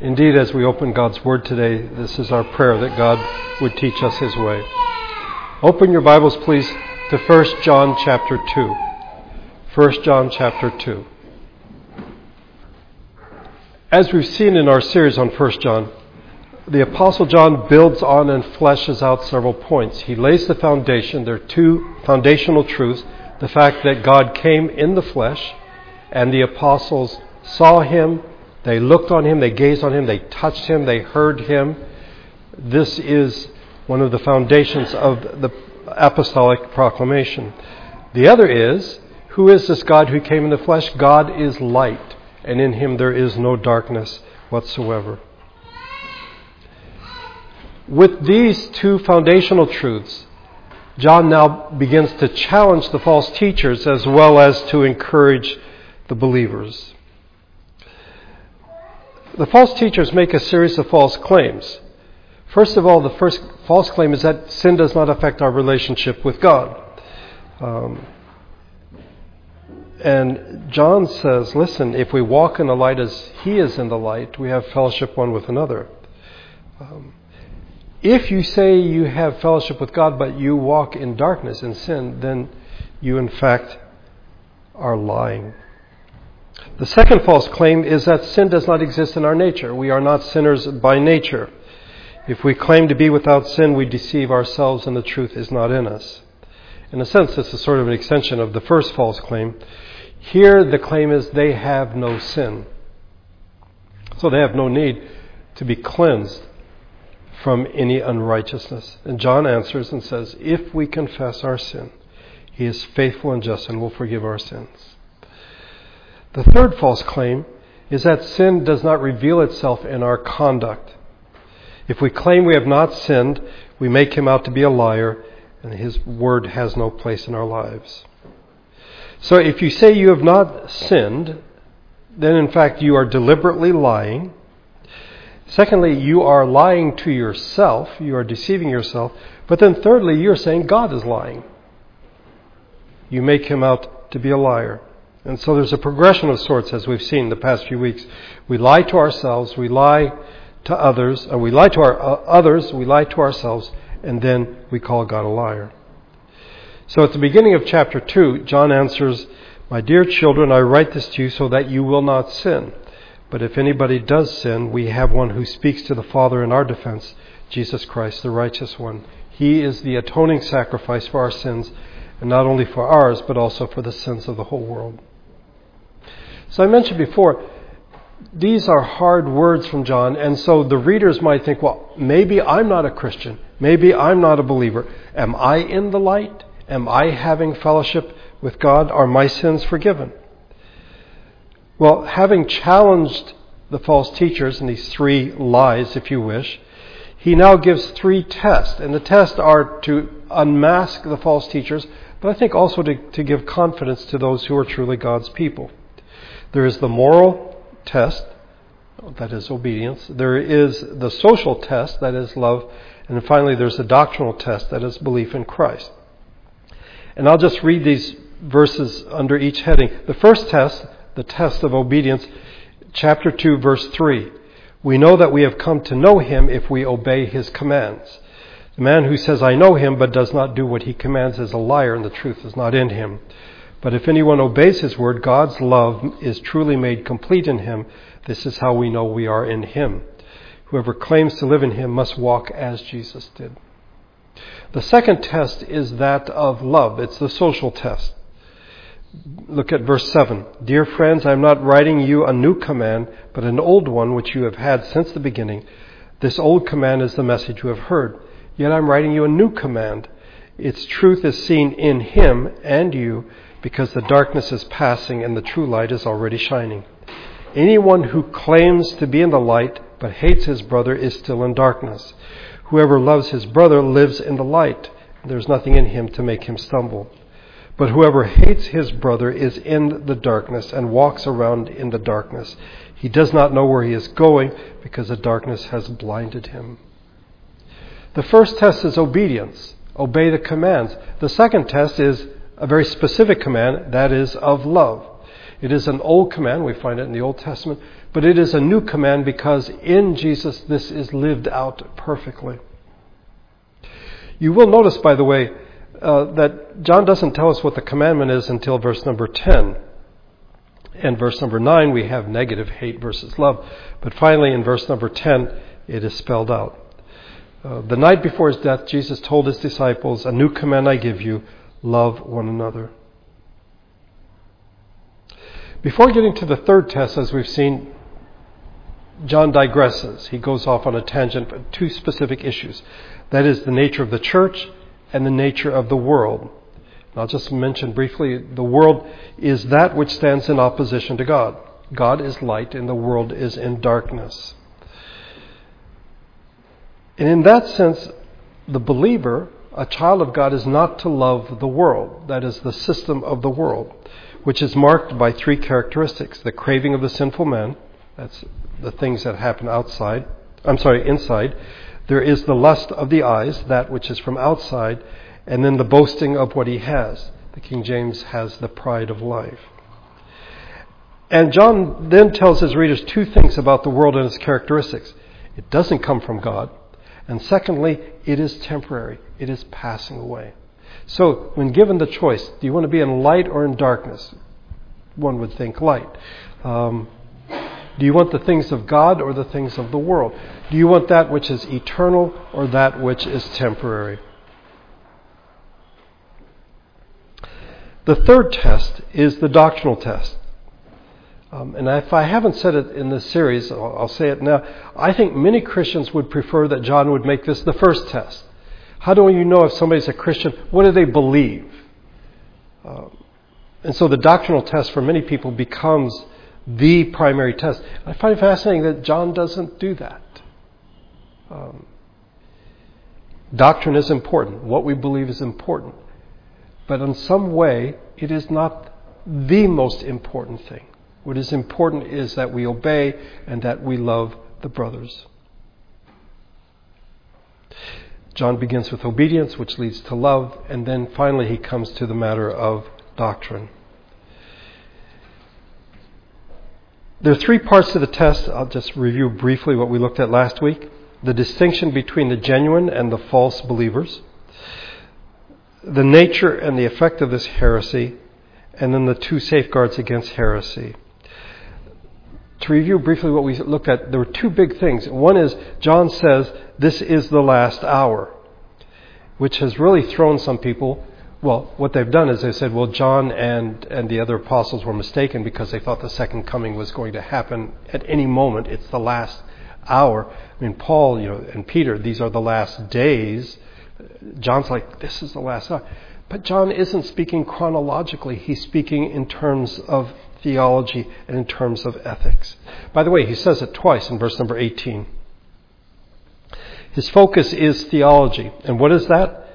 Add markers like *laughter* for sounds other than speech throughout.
Indeed, as we open God's Word today, this is our prayer that God would teach us His way. Open your Bibles, please, to 1 John chapter 2. 1 John chapter 2. As we've seen in our series on 1 John, the Apostle John builds on and fleshes out several points. He lays the foundation. There are two foundational truths the fact that God came in the flesh, and the apostles saw him, they looked on him, they gazed on him, they touched him, they heard him. This is one of the foundations of the apostolic proclamation. The other is who is this God who came in the flesh? God is light, and in him there is no darkness whatsoever. With these two foundational truths, John now begins to challenge the false teachers as well as to encourage the believers. The false teachers make a series of false claims. First of all, the first false claim is that sin does not affect our relationship with God. Um, and John says, listen, if we walk in the light as he is in the light, we have fellowship one with another. Um, if you say you have fellowship with God, but you walk in darkness and sin, then you in fact are lying. The second false claim is that sin does not exist in our nature. We are not sinners by nature. If we claim to be without sin, we deceive ourselves and the truth is not in us. In a sense, this is sort of an extension of the first false claim. Here, the claim is they have no sin. So they have no need to be cleansed from any unrighteousness. And John answers and says, If we confess our sin, he is faithful and just and will forgive our sins. The third false claim is that sin does not reveal itself in our conduct. If we claim we have not sinned, we make him out to be a liar, and his word has no place in our lives. So if you say you have not sinned, then in fact you are deliberately lying Secondly, you are lying to yourself, you are deceiving yourself. But then thirdly, you're saying God is lying. You make him out to be a liar. And so there's a progression of sorts as we've seen the past few weeks. We lie to ourselves, we lie to others, or we lie to our uh, others, we lie to ourselves, and then we call God a liar. So at the beginning of chapter 2, John answers, My dear children, I write this to you so that you will not sin. But if anybody does sin, we have one who speaks to the Father in our defense, Jesus Christ, the righteous one. He is the atoning sacrifice for our sins, and not only for ours, but also for the sins of the whole world. So I mentioned before, these are hard words from John, and so the readers might think, well, maybe I'm not a Christian. Maybe I'm not a believer. Am I in the light? Am I having fellowship with God? Are my sins forgiven? Well, having challenged the false teachers and these three lies, if you wish, he now gives three tests. And the tests are to unmask the false teachers, but I think also to, to give confidence to those who are truly God's people. There is the moral test, that is obedience. There is the social test, that is love. And finally, there's the doctrinal test, that is belief in Christ. And I'll just read these verses under each heading. The first test the test of obedience, chapter 2, verse 3. We know that we have come to know him if we obey his commands. The man who says, I know him, but does not do what he commands is a liar, and the truth is not in him. But if anyone obeys his word, God's love is truly made complete in him. This is how we know we are in him. Whoever claims to live in him must walk as Jesus did. The second test is that of love. It's the social test. Look at verse 7. Dear friends, I am not writing you a new command, but an old one which you have had since the beginning. This old command is the message you have heard. Yet I'm writing you a new command. Its truth is seen in him and you, because the darkness is passing and the true light is already shining. Anyone who claims to be in the light but hates his brother is still in darkness. Whoever loves his brother lives in the light. There's nothing in him to make him stumble. But whoever hates his brother is in the darkness and walks around in the darkness. He does not know where he is going because the darkness has blinded him. The first test is obedience. Obey the commands. The second test is a very specific command, that is of love. It is an old command, we find it in the Old Testament, but it is a new command because in Jesus this is lived out perfectly. You will notice, by the way, uh, that John doesn't tell us what the commandment is until verse number 10. And verse number 9, we have negative hate versus love. But finally, in verse number 10, it is spelled out. Uh, the night before his death, Jesus told his disciples, A new command I give you love one another. Before getting to the third test, as we've seen, John digresses. He goes off on a tangent, but two specific issues. That is the nature of the church and the nature of the world. I'll just mention briefly the world is that which stands in opposition to God. God is light and the world is in darkness. And in that sense, the believer, a child of God, is not to love the world, that is, the system of the world, which is marked by three characteristics the craving of the sinful man, that's the things that happen outside, I'm sorry, inside. There is the lust of the eyes, that which is from outside, and then the boasting of what he has. The King James has the pride of life. And John then tells his readers two things about the world and its characteristics. It doesn't come from God. And secondly, it is temporary. It is passing away. So, when given the choice, do you want to be in light or in darkness? One would think light. Um, do you want the things of God or the things of the world? Do you want that which is eternal or that which is temporary? The third test is the doctrinal test. Um, and if I haven't said it in this series, I'll, I'll, say it now. I think many Christians would prefer that John would make this the first test. How do you know if somebody's a Christian? What do they believe? Um, and so the doctrinal test for many people becomes the primary test. I find it fascinating that John doesn't do that. Um, doctrine is important. What we believe is important. But in some way, it is not the most important thing. What is important is that we obey and that we love the brothers. John begins with obedience, which leads to love, and then finally he comes to the matter of doctrine. There are three parts to the test. I'll just review briefly what we looked at last week the distinction between the genuine and the false believers, the nature and the effect of this heresy, and then the two safeguards against heresy to review briefly what we looked at, there were two big things. One is John says, This is the last hour, which has really thrown some people. Well, what they've done is they said, well, John and, and the other apostles were mistaken because they thought the second coming was going to happen at any moment. It's the last hour. I mean, Paul, you know, and Peter, these are the last days. John's like, this is the last hour. But John isn't speaking chronologically. He's speaking in terms of theology and in terms of ethics. By the way, he says it twice in verse number 18. His focus is theology. And what is that?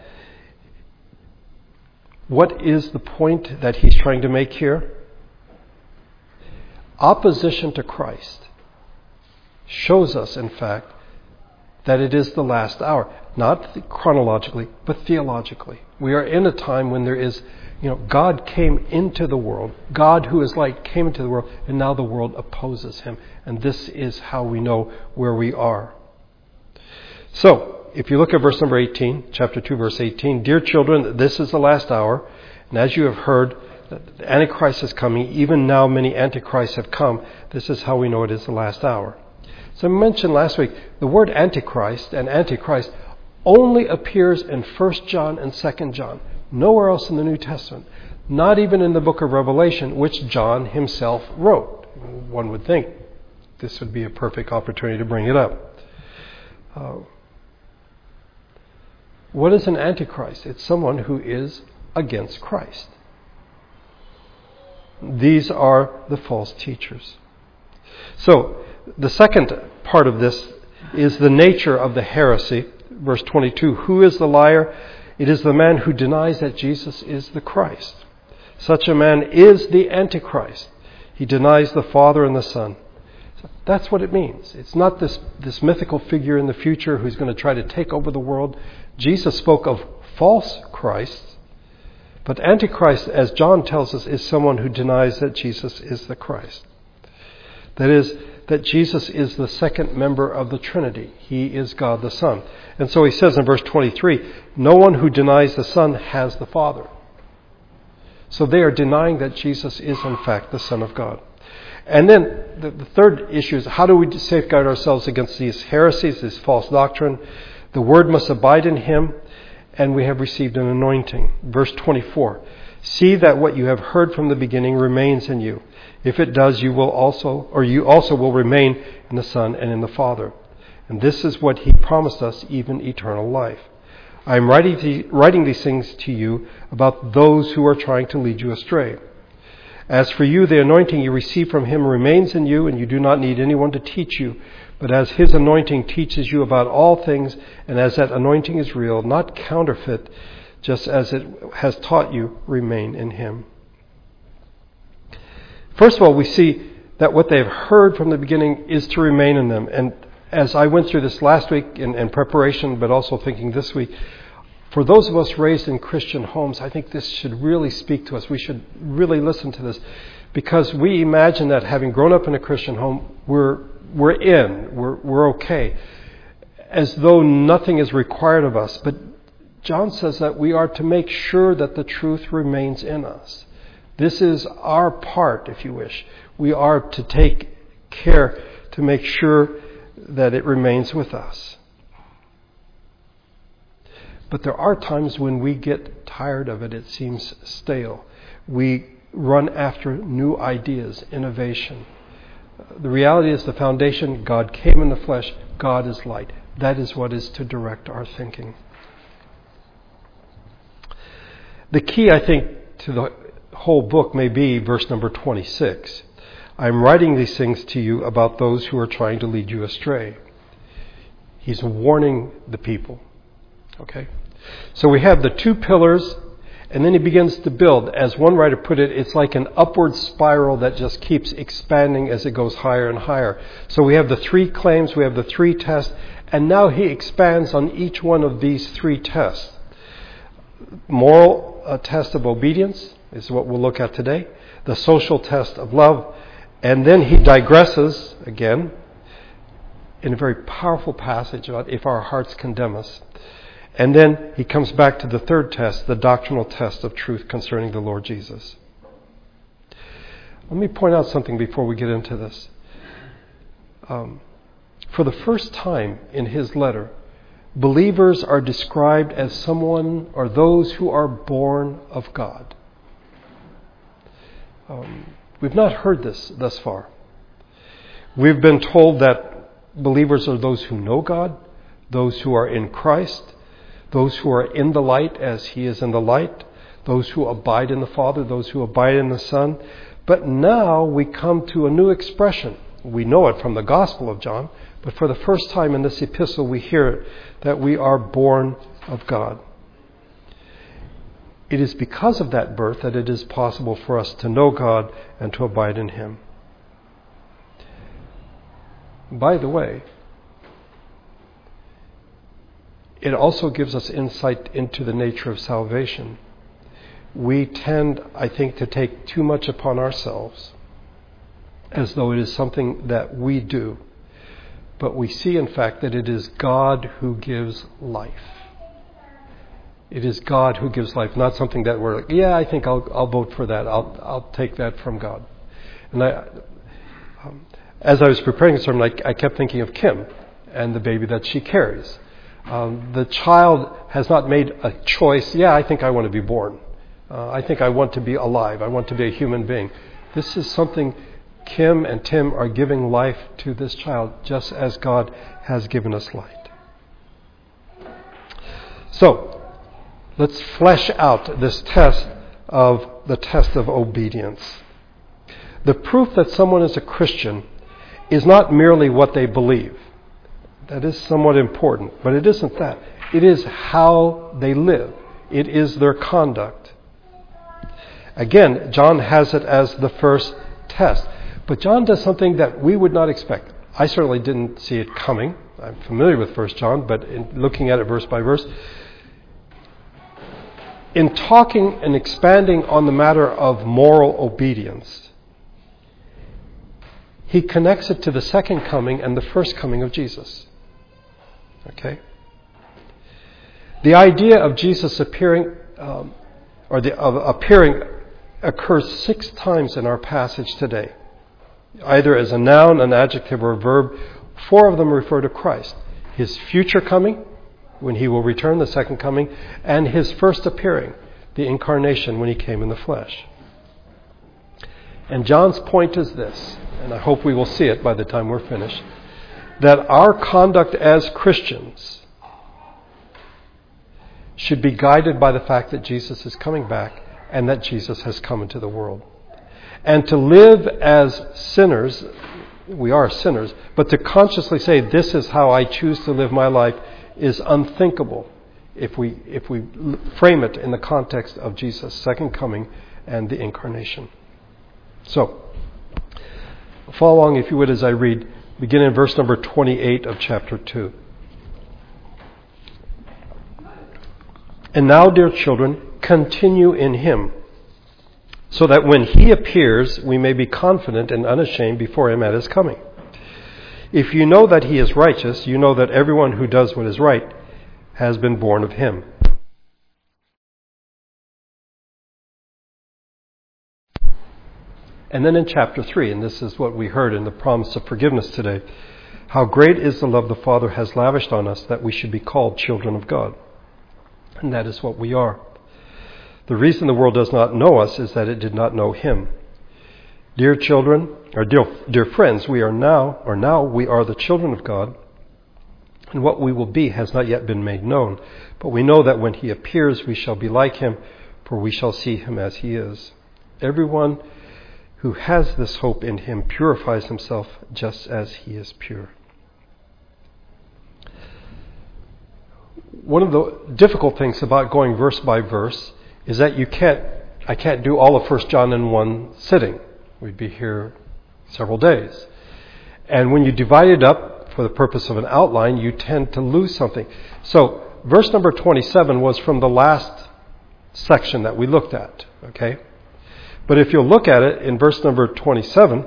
What is the point that he's trying to make here? Opposition to Christ shows us, in fact, that it is the last hour. Not chronologically, but theologically. We are in a time when there is you know, God came into the world. God, who is light, came into the world, and now the world opposes him. And this is how we know where we are. So, if you look at verse number 18, chapter 2, verse 18, Dear children, this is the last hour, and as you have heard, the Antichrist is coming. Even now, many Antichrists have come. This is how we know it is the last hour. So, I mentioned last week, the word Antichrist and Antichrist only appears in 1 John and 2 John. Nowhere else in the New Testament. Not even in the book of Revelation, which John himself wrote. One would think this would be a perfect opportunity to bring it up. Uh, what is an antichrist? It's someone who is against Christ. These are the false teachers. So, the second part of this is the nature of the heresy. Verse 22 Who is the liar? It is the man who denies that Jesus is the Christ. Such a man is the Antichrist. He denies the Father and the Son. So that's what it means. It's not this, this mythical figure in the future who's going to try to take over the world. Jesus spoke of false Christs, but Antichrist, as John tells us, is someone who denies that Jesus is the Christ. That is, that Jesus is the second member of the Trinity. He is God the Son. And so he says in verse 23 No one who denies the Son has the Father. So they are denying that Jesus is, in fact, the Son of God. And then the, the, third issue is how do we safeguard ourselves against these heresies, this false doctrine? The Word must abide in Him, and we have received an anointing. Verse 24 See that what you have heard from the beginning remains in you. If it does, you will also, or you also will remain in the Son and in the Father. And this is what He promised us, even eternal life. I am writing, writing these things to you about those who are trying to lead you astray. As for you, the anointing you receive from Him remains in you, and you do not need anyone to teach you. But as His anointing teaches you about all things, and as that anointing is real, not counterfeit, just as it has taught you, remain in Him. First of all, we see that what they've heard from the beginning is to remain in them. And as I went through this last week in, in preparation, but also thinking this week, for those of us raised in Christian homes, I think this should really speak to us. We should really listen to this because we imagine that having grown up in a Christian home, we're, we're in, we're, we're okay, as though nothing is required of us. But John says that we are to make sure that the truth remains in us. This is our part, if you wish. We are to take care to make sure that it remains with us. But there are times when we get tired of it, it seems stale. We run after new ideas, innovation. The reality is the foundation God came in the flesh, God is light. That is what is to direct our thinking. The key, I think, to the whole book may be verse number 26. I am writing these things to you about those who are trying to lead you astray. He's warning the people. Okay? So we have the two pillars, and then he begins to build. As one writer put it, it's like an upward spiral that just keeps expanding as it goes higher and higher. So we have the three claims, we have the three tests, and now he expands on each one of these three tests. Moral uh, test of obedience is what we'll look at today, the social test of love, and then he digresses again in a very powerful passage about if our hearts condemn us. And then he comes back to the third test, the doctrinal test of truth concerning the Lord Jesus. Let me point out something before we get into this. Um, for the first time in his letter, believers are described as someone or those who are born of God. Um, we've not heard this thus far. We've been told that believers are those who know God, those who are in Christ, those who are in the light as he is in the light, those who abide in the Father, those who abide in the Son. But now we come to a new expression. We know it from the Gospel of John, but for the first time in this epistle we hear it that we are born of God. It is because of that birth that it is possible for us to know God and to abide in Him. By the way, it also gives us insight into the nature of salvation. We tend, I think, to take too much upon ourselves as though it is something that we do. But we see, in fact, that it is God who gives life. It is God who gives life, not something that we're like, yeah, I think I'll, I'll vote for that. I'll, I'll take that from God. And I, um, as I was preparing this sermon, I, I kept thinking of Kim and the baby that she carries. Um, the child has not made a choice, yeah, I think I want to be born. Uh, I think I want to be alive. I want to be a human being. This is something Kim and Tim are giving life to this child just as God has given us light. So, let's flesh out this test of the test of obedience. The proof that someone is a Christian is not merely what they believe. That is somewhat important, but it isn't that. It is how they live, it is their conduct. Again, John has it as the first test. But John does something that we would not expect. I certainly didn't see it coming. I'm familiar with 1 John, but in looking at it verse by verse, in talking and expanding on the matter of moral obedience, he connects it to the second coming and the first coming of Jesus. Okay? The idea of Jesus appearing, um, or the, of appearing, occurs six times in our passage today, either as a noun, an adjective, or a verb. Four of them refer to Christ his future coming, when he will return, the second coming, and his first appearing, the incarnation, when he came in the flesh. And John's point is this, and I hope we will see it by the time we're finished, that our conduct as Christians should be guided by the fact that Jesus is coming back and that Jesus has come into the world. And to live as sinners, we are sinners, but to consciously say, This is how I choose to live my life, is unthinkable if we, if we frame it in the context of Jesus' second coming and the incarnation. So, follow along, if you would, as I read, beginning in verse number 28 of chapter 2. And now, dear children, continue in him, so that when he appears, we may be confident and unashamed before him at his coming. If you know that he is righteous, you know that everyone who does what is right has been born of him. And then in chapter 3, and this is what we heard in the promise of forgiveness today, how great is the love the Father has lavished on us that we should be called children of God. And that is what we are. The reason the world does not know us is that it did not know Him. Dear children, or dear, dear friends, we are now, or now we are the children of God, and what we will be has not yet been made known. But we know that when He appears, we shall be like Him, for we shall see Him as He is. Everyone who has this hope in him purifies himself just as he is pure. One of the difficult things about going verse by verse is that you can't I can't do all of 1 John in one sitting. We'd be here several days. And when you divide it up for the purpose of an outline, you tend to lose something. So, verse number 27 was from the last section that we looked at, okay? But if you'll look at it in verse number 27,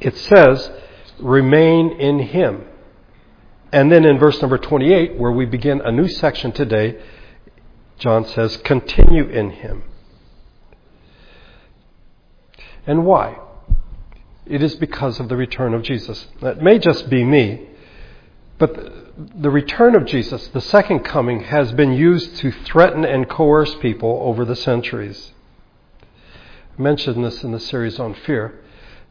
it says, remain in him. And then in verse number 28, where we begin a new section today, John says, continue in him. And why? It is because of the return of Jesus. That may just be me, but the return of Jesus, the second coming, has been used to threaten and coerce people over the centuries I mentioned this in the series on fear,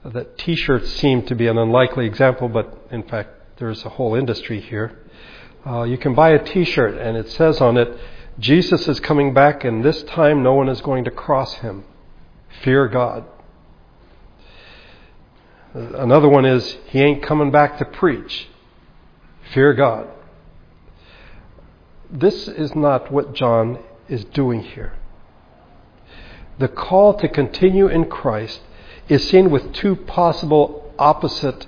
that t shirts seem to be an unlikely example, but in fact, there's a whole industry here. Uh, you can buy a t shirt and it says on it, Jesus is coming back, and this time no one is going to cross him. Fear God. Another one is, He ain't coming back to preach. Fear God. This is not what John is doing here the call to continue in Christ is seen with two possible opposite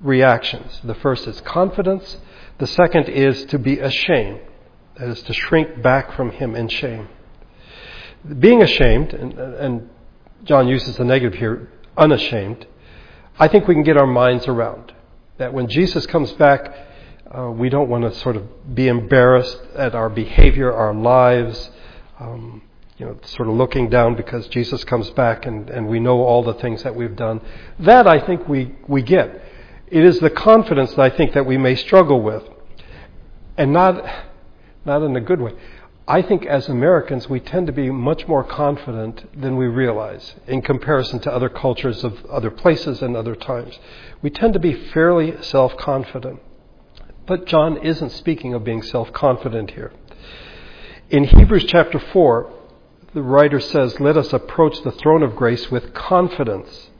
reactions. The first is confidence, the second is to be ashamed, that is, to shrink back from Him in shame. Being ashamed, and, and John uses the negative here, unashamed, I think we can get our minds around. That when Jesus comes back, uh, we don't want to sort of be embarrassed at our behavior, our lives. Um, you know, sort of looking down because Jesus comes back and, and we know all the things that we've done. That I think we, we get. It is the confidence that I think that we may struggle with. And not, not in a good way. I think as Americans, we tend to be much more confident than we realize in comparison to other cultures of other places and other times. We tend to be fairly self confident. But John isn't speaking of being self confident here. In Hebrews chapter 4, the writer says, Let us approach the throne of grace with confidence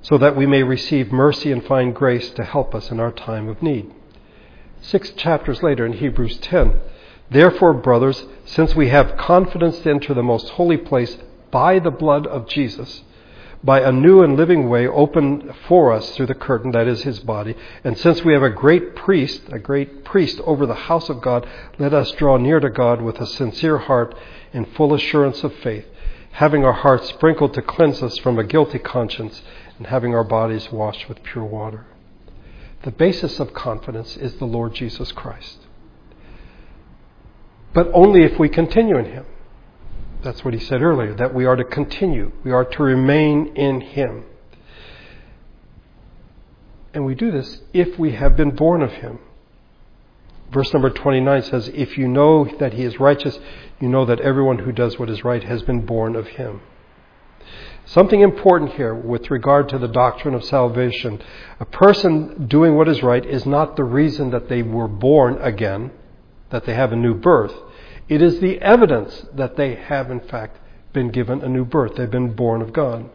so that we may receive mercy and find grace to help us in our time of need. Six chapters later in Hebrews 10, Therefore, brothers, since we have confidence to enter the most holy place by the blood of Jesus, by a new and living way opened for us through the curtain that is his body. And since we have a great priest, a great priest over the house of God, let us draw near to God with a sincere heart in full assurance of faith, having our hearts sprinkled to cleanse us from a guilty conscience and having our bodies washed with pure water. The basis of confidence is the Lord Jesus Christ. But only if we continue in Him. That's what he said earlier, that we are to continue, we are to remain in Him. And we do this if we have been born of Him. Verse number 29 says, If you know that He is righteous, you know that everyone who does what is right has been born of Him. Something important here with regard to the doctrine of salvation. A person doing what is right is not the reason that they were born again, that they have a new birth. It is the evidence that they have, in fact, been given a new birth. They've been born of God.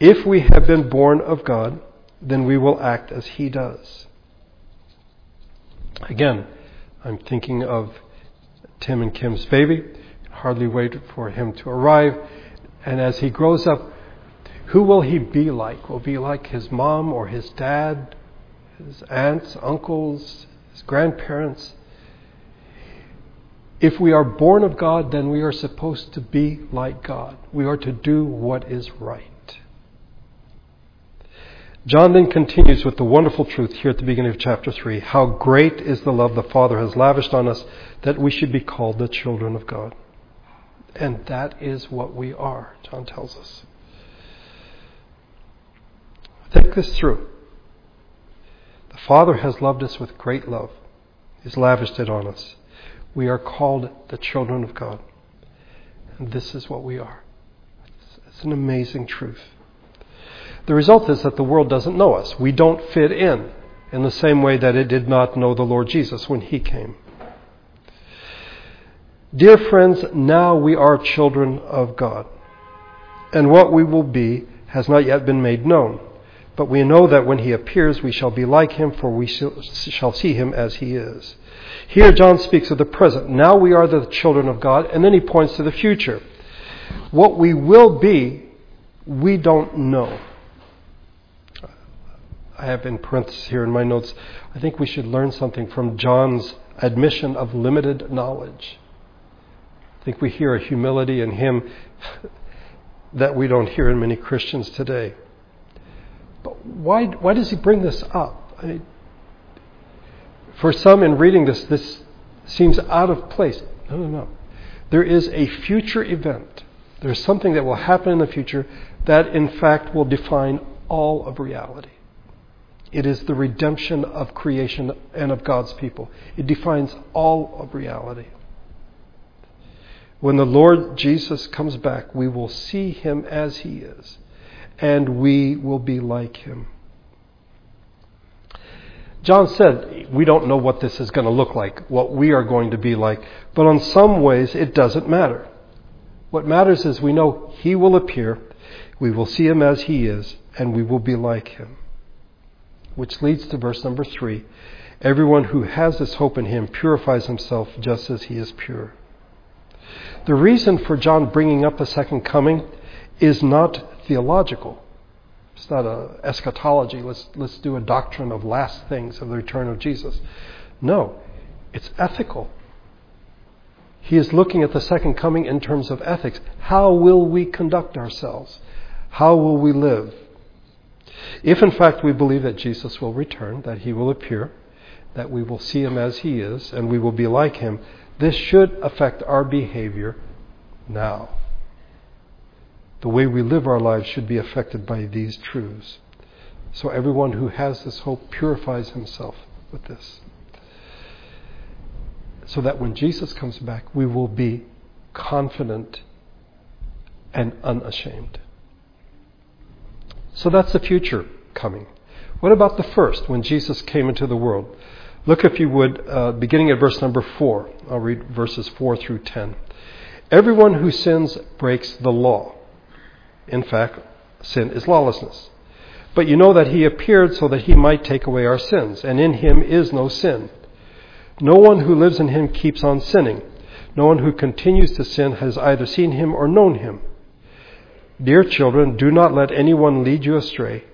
If we have been born of God, then we will act as He does. Again, I'm thinking of Tim and Kim's baby. Hardly wait for him to arrive. And as he grows up, who will he be like? Will he be like his mom or his dad, his aunts, uncles, his grandparents? If we are born of God, then we are supposed to be like God. We are to do what is right. John then continues with the wonderful truth here at the beginning of chapter 3 how great is the love the Father has lavished on us that we should be called the children of God. And that is what we are, John tells us. Think this through. The Father has loved us with great love, He's lavished it on us. We are called the children of God. And this is what we are. It's an amazing truth. The result is that the world doesn't know us. We don't fit in in the same way that it did not know the Lord Jesus when he came. Dear friends, now we are children of God. And what we will be has not yet been made known. But we know that when he appears, we shall be like him, for we shall see him as he is. Here, John speaks of the present. Now we are the children of God, and then he points to the future. What we will be, we don't know. I have in parentheses here in my notes, I think we should learn something from John's admission of limited knowledge. I think we hear a humility in him *laughs* that we don't hear in many Christians today. But why, why does he bring this up? I for some, in reading this, this seems out of place. No, no, no. There is a future event. There's something that will happen in the future that, in fact, will define all of reality. It is the redemption of creation and of God's people. It defines all of reality. When the Lord Jesus comes back, we will see him as he is, and we will be like him. John said, We don't know what this is going to look like, what we are going to be like, but in some ways it doesn't matter. What matters is we know he will appear, we will see him as he is, and we will be like him which leads to verse number three. Everyone who has this hope in him purifies himself just as he is pure. The reason for John bringing up the second coming is not theological. It's not a eschatology. Let's, let's do a doctrine of last things, of the return of Jesus. No, it's ethical. He is looking at the second coming in terms of ethics. How will we conduct ourselves? How will we live? If in fact we believe that Jesus will return, that he will appear, that we will see him as he is, and we will be like him, this should affect our behavior now. The way we live our lives should be affected by these truths. So everyone who has this hope purifies himself with this. So that when Jesus comes back, we will be confident and unashamed. So that's the future coming. What about the first, when Jesus came into the world? Look, if you would, uh, beginning at verse number 4. I'll read verses 4 through 10. Everyone who sins breaks the law. In fact, sin is lawlessness. But you know that he appeared so that he might take away our sins, and in him is no sin. No one who lives in him keeps on sinning. No one who continues to sin has either seen him or known him. Dear children, do not let anyone lead you astray.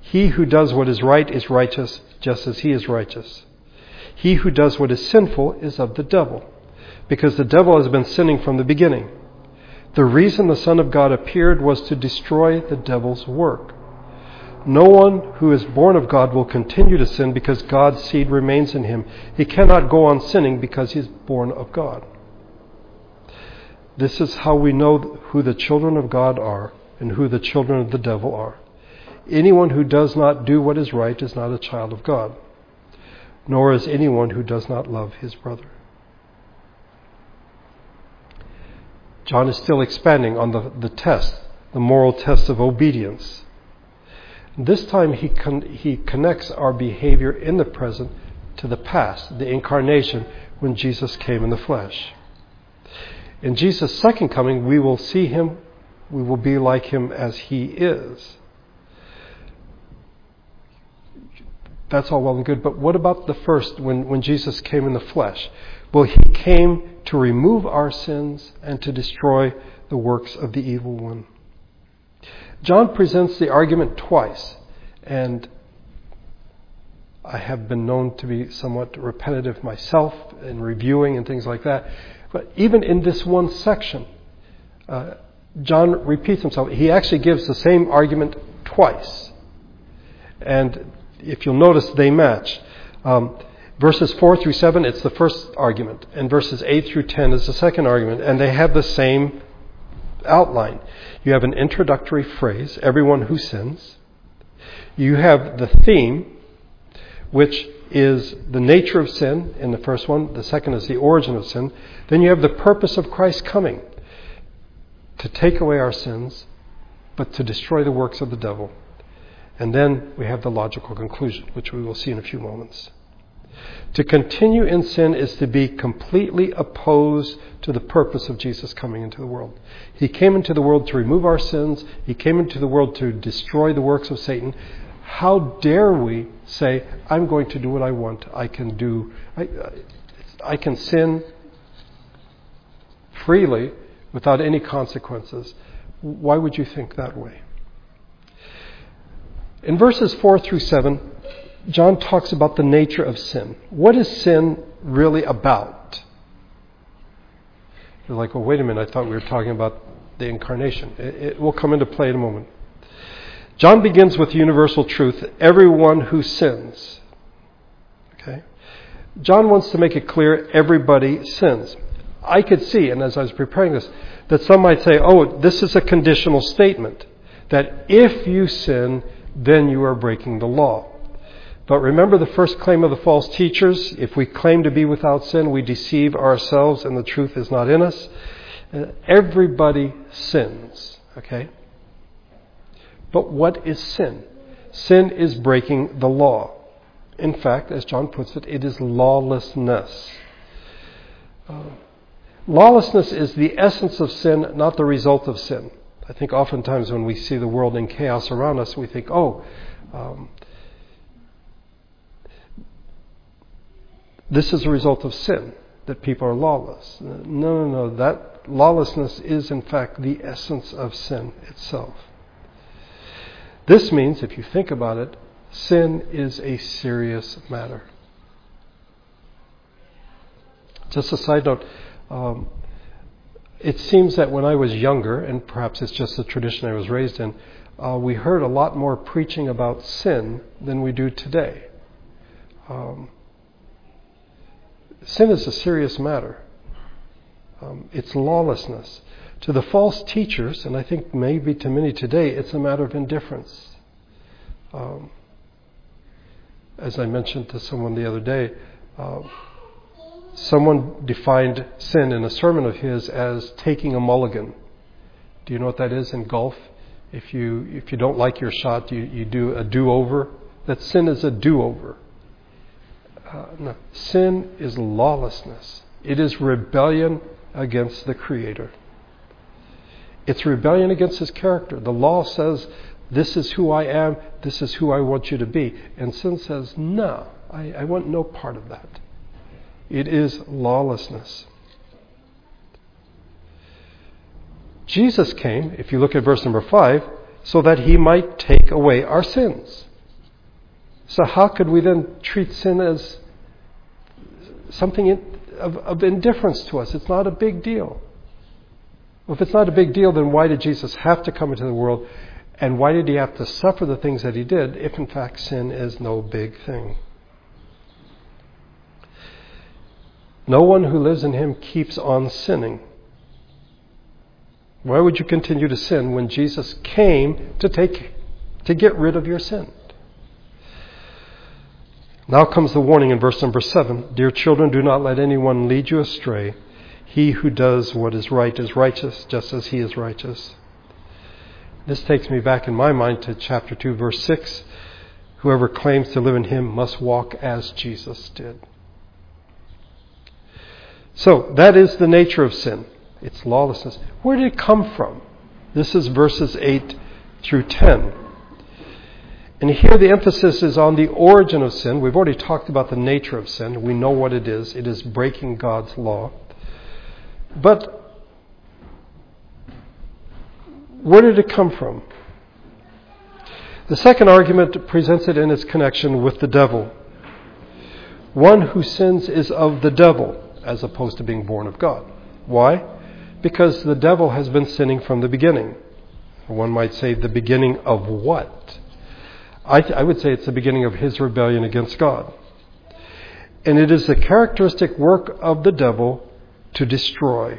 He who does what is right is righteous, just as he is righteous. He who does what is sinful is of the devil, because the devil has been sinning from the beginning. The reason the Son of God appeared was to destroy the devil's work. No one who is born of God will continue to sin because God's seed remains in him. He cannot go on sinning because he is born of God. This is how we know who the children of God are and who the children of the devil are. Anyone who does not do what is right is not a child of God, nor is anyone who does not love his brother. John is still expanding on the, the test, the moral test of obedience. This time he, con- he connects our behavior in the present to the past, the incarnation, when Jesus came in the flesh. In Jesus' second coming, we will see him, we will be like him as he is. That's all well and good, but what about the first, when, when Jesus came in the flesh? Well, he came to remove our sins and to destroy the works of the evil one. John presents the argument twice, and I have been known to be somewhat repetitive myself in reviewing and things like that. But even in this one section, uh, John repeats himself. He actually gives the same argument twice. And if you'll notice, they match. Um, verses 4 through 7, it's the first argument, and verses 8 through 10 is the second argument, and they have the same outline. You have an introductory phrase, everyone who sins. You have the theme, which is the nature of sin in the first one. The second is the origin of sin. Then you have the purpose of Christ coming to take away our sins, but to destroy the works of the devil. And then we have the logical conclusion, which we will see in a few moments. To continue in sin is to be completely opposed to the purpose of Jesus coming into the world. He came into the world to remove our sins, He came into the world to destroy the works of Satan. How dare we say, I'm going to do what I want? I can do, I, I can sin freely without any consequences. Why would you think that way? In verses 4 through 7, John talks about the nature of sin. What is sin really about? You're like, well, wait a minute, I thought we were talking about the incarnation. It, it will come into play in a moment. John begins with universal truth everyone who sins. Okay? John wants to make it clear everybody sins. I could see, and as I was preparing this, that some might say, oh, this is a conditional statement. That if you sin, then you are breaking the law. But remember the first claim of the false teachers if we claim to be without sin, we deceive ourselves and the truth is not in us. Everybody sins, okay? But what is sin? Sin is breaking the law. In fact, as John puts it, it is lawlessness. Uh, lawlessness is the essence of sin, not the result of sin. I think oftentimes when we see the world in chaos around us, we think, oh, um, this is a result of sin, that people are lawless. No, no, no. That lawlessness is, in fact, the essence of sin itself. This means, if you think about it, sin is a serious matter. Just a side note. Um, it seems that when I was younger, and perhaps it's just the tradition I was raised in, uh, we heard a lot more preaching about sin than we do today. Um, sin is a serious matter. Um, it's lawlessness. To the false teachers, and I think maybe to many today, it's a matter of indifference. Um, as I mentioned to someone the other day, uh, someone defined sin in a sermon of his as taking a mulligan. Do you know what that is in golf? If you if you don't like your shot, you, you do a do over. That sin is a do over. No. Sin is lawlessness. It is rebellion against the Creator. It's rebellion against His character. The law says, This is who I am, this is who I want you to be. And sin says, No, I, I want no part of that. It is lawlessness. Jesus came, if you look at verse number 5, so that he might take away our sins. So, how could we then treat sin as something of, of, indifference to us? It's not a big deal. Well, if it's not a big deal, then why did Jesus have to come into the world And why did he have to suffer the things that he did if, in fact, sin is no big thing? No one who lives in him keeps on sinning. Why would you continue to sin when Jesus came to take to get rid of your sin? Now comes the warning in verse number 7. Dear children, do not let anyone lead you astray. He who does what is right is righteous, just as he is righteous. This takes me back in my mind to chapter 2, verse 6. Whoever claims to live in him must walk as Jesus did. So, that is the nature of sin. It's lawlessness. Where did it come from? This is verses 8 through 10. And here the emphasis is on the origin of sin. We've already talked about the nature of sin. We know what it is it is breaking God's law. But where did it come from? The second argument presents it in its connection with the devil. One who sins is of the devil, as opposed to being born of God. Why? Because the devil has been sinning from the beginning. One might say, the beginning of what? I, th- I would say it's the beginning of his rebellion against God. And it is the characteristic work of the devil to destroy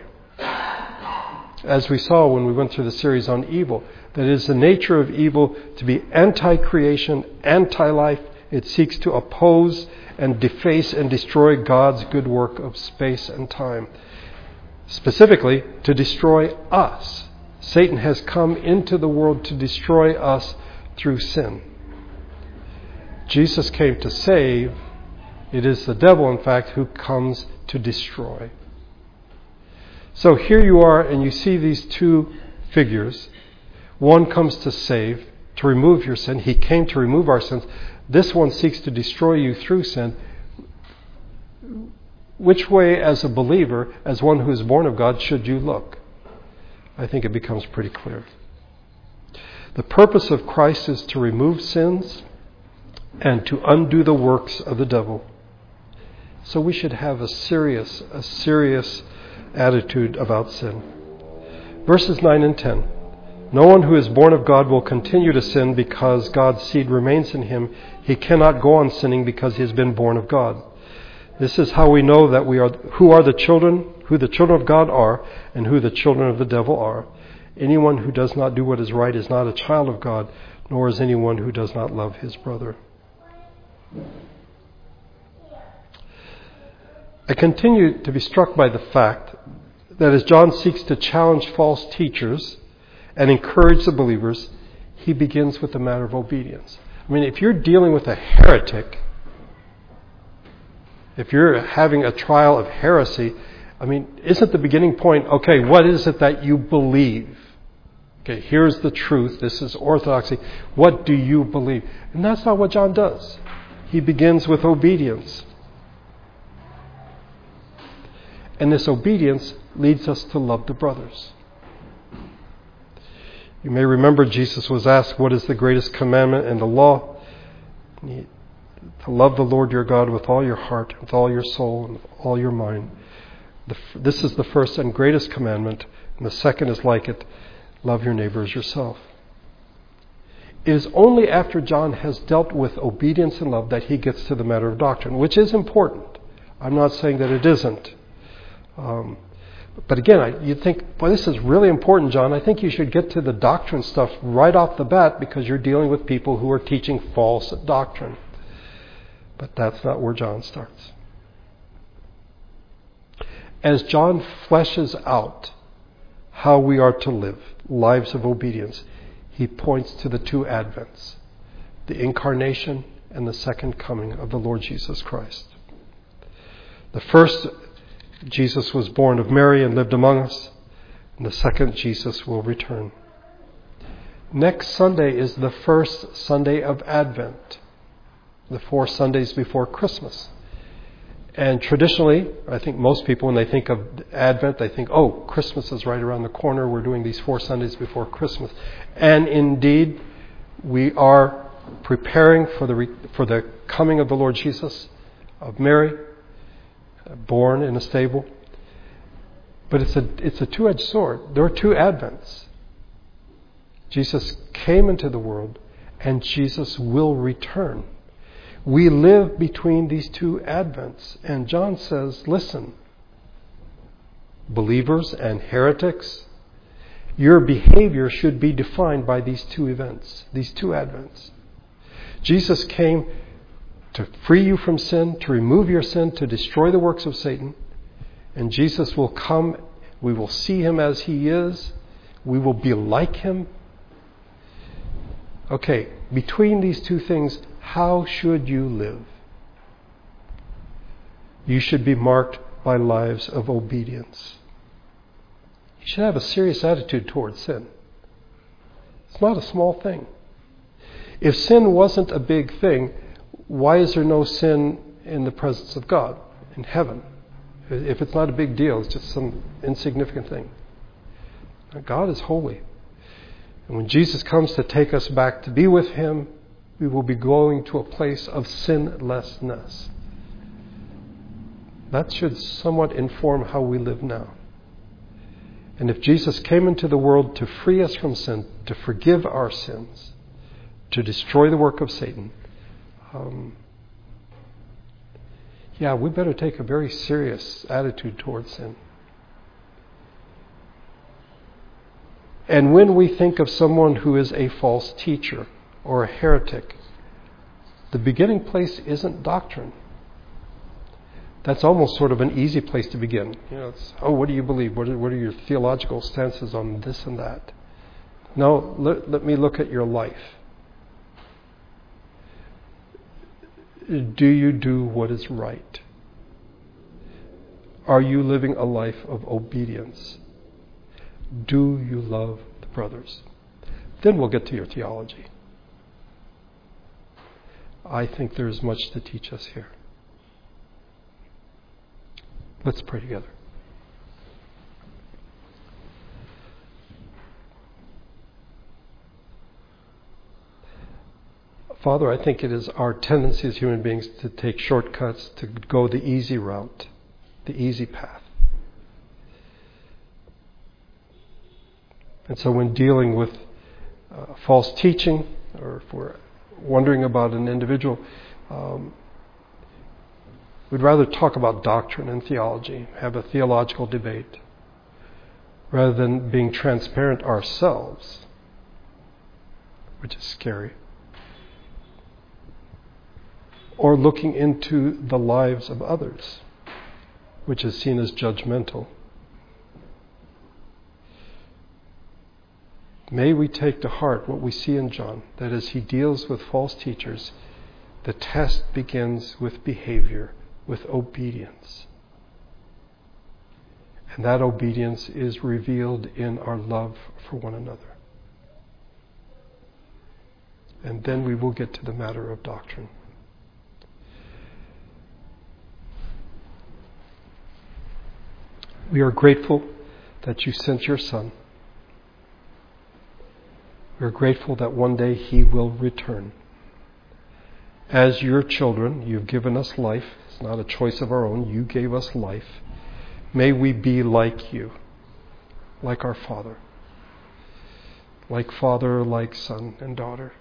as we saw when we went through the series on evil, that it is the nature of evil to be anti creation, anti life. It seeks to oppose and deface and destroy God's good work of space and time. Specifically, to destroy us. Satan has come into the world to destroy us through sin. Jesus came to save. It is the devil, in fact, who comes to destroy. So here you are, and you see these two figures. One comes to save, to remove your sin. He came to remove our sins. This one seeks to destroy you through sin. Which way, as a believer, as one who is born of God, should you look? I think it becomes pretty clear. The purpose of Christ is to remove sins and to undo the works of the devil. So we should have a serious, a serious attitude about sin. Verses 9 and 10. No one who is born of God will continue to sin because God's seed remains in him. He cannot go on sinning because he has been born of God. This is how we know that we are who are the children, who the children of God are, and who the children of the devil are. Anyone who does not do what is right is not a child of God, nor is anyone who does not love his brother. I continue to be struck by the fact that as John seeks to challenge false teachers and encourage the believers, he begins with the matter of obedience. I mean, if you're dealing with a heretic, if you're having a trial of heresy, I mean, isn't the beginning point, okay, what is it that you believe? Okay, here's the truth. This is orthodoxy. What do you believe? And that's not what John does. He begins with obedience. And this obedience leads us to love the brothers. You may remember Jesus was asked, What is the greatest commandment in the law? To love the Lord your God with all your heart, with all your soul, and with all your mind. this is the first and greatest commandment, and the second is like it love your neighbor as yourself. It is only after John has dealt with obedience and love that he gets to the matter of doctrine, which is important. I'm not saying that it isn't. Um, but again, I, you think, boy, this is really important, John. I think you should get to the doctrine stuff right off the bat because you're dealing with people who are teaching false doctrine. But that's not where John starts. As John fleshes out how we are to live lives of obedience, he points to the two advents the incarnation and the second coming of the Lord Jesus Christ. The first Jesus was born of Mary and lived among us. And the second, Jesus will return. Next Sunday is the first Sunday of Advent, the four Sundays before Christmas. And traditionally, I think most people, when they think of Advent, they think, oh, Christmas is right around the corner. We're doing these four Sundays before Christmas. And indeed, we are preparing for the, for the coming of the Lord Jesus, of Mary, born in a stable. But it's a, it's a two edged sword. There are two Advents. Jesus came into the world, and Jesus will return. We live between these two advents. And John says, listen, believers and heretics, your behavior should be defined by these two events, these two advents. Jesus came to free you from sin, to remove your sin, to destroy the works of Satan. And Jesus will come. We will see him as he is. We will be like him. Okay, between these two things, how should you live? You should be marked by lives of obedience. You should have a serious attitude towards sin. It's not a small thing. If sin wasn't a big thing, why is there no sin in the presence of God in heaven? If it's not a big deal, it's just some insignificant thing. God is holy. And when Jesus comes to take us back to be with Him, we will be going to a place of sinlessness. That should somewhat inform how we live now. And if Jesus came into the world to free us from sin, to forgive our sins, to destroy the work of Satan, um, yeah, we better take a very serious attitude towards sin. And when we think of someone who is a false teacher or a heretic, the beginning place isn't doctrine. That's almost sort of an easy place to begin. You know, it's, oh, what do you believe? What are, what are your theological stances on this and that? No, let, let me look at your life. Do you do what is right? Are you living a life of obedience? Do you love the brothers? Then we'll get to your theology. I think there's much to teach us here. Let's pray together. Father, I think it is our tendency as human beings to take shortcuts, to go the easy route, the easy path. And so, when dealing with uh, false teaching, or if we're wondering about an individual, um, we'd rather talk about doctrine and theology, have a theological debate, rather than being transparent ourselves, which is scary, or looking into the lives of others, which is seen as judgmental. May we take to heart what we see in John, that as he deals with false teachers, the test begins with behavior, with obedience. And that obedience is revealed in our love for one another. And then we will get to the matter of doctrine. We are grateful that you sent your Son we are grateful that one day He will return. As your children, you've given us life. It's not a choice of our own. You gave us life. May we be like you, like our Father. Like Father, like Son and daughter.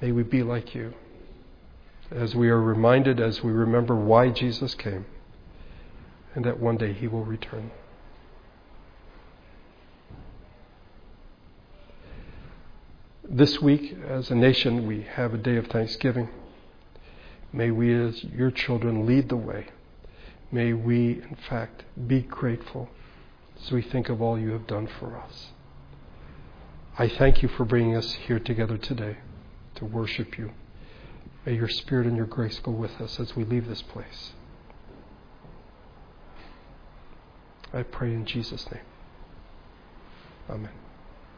May we be like you. As we are reminded, as we remember why Jesus came, and that one day He will return. This week, as a nation, we have a day of thanksgiving. May we, as your children, lead the way. May we, in fact, be grateful as we think of all you have done for us. I thank you for bringing us here together today to worship you. May your Spirit and your grace go with us as we leave this place. I pray in Jesus' name. Amen.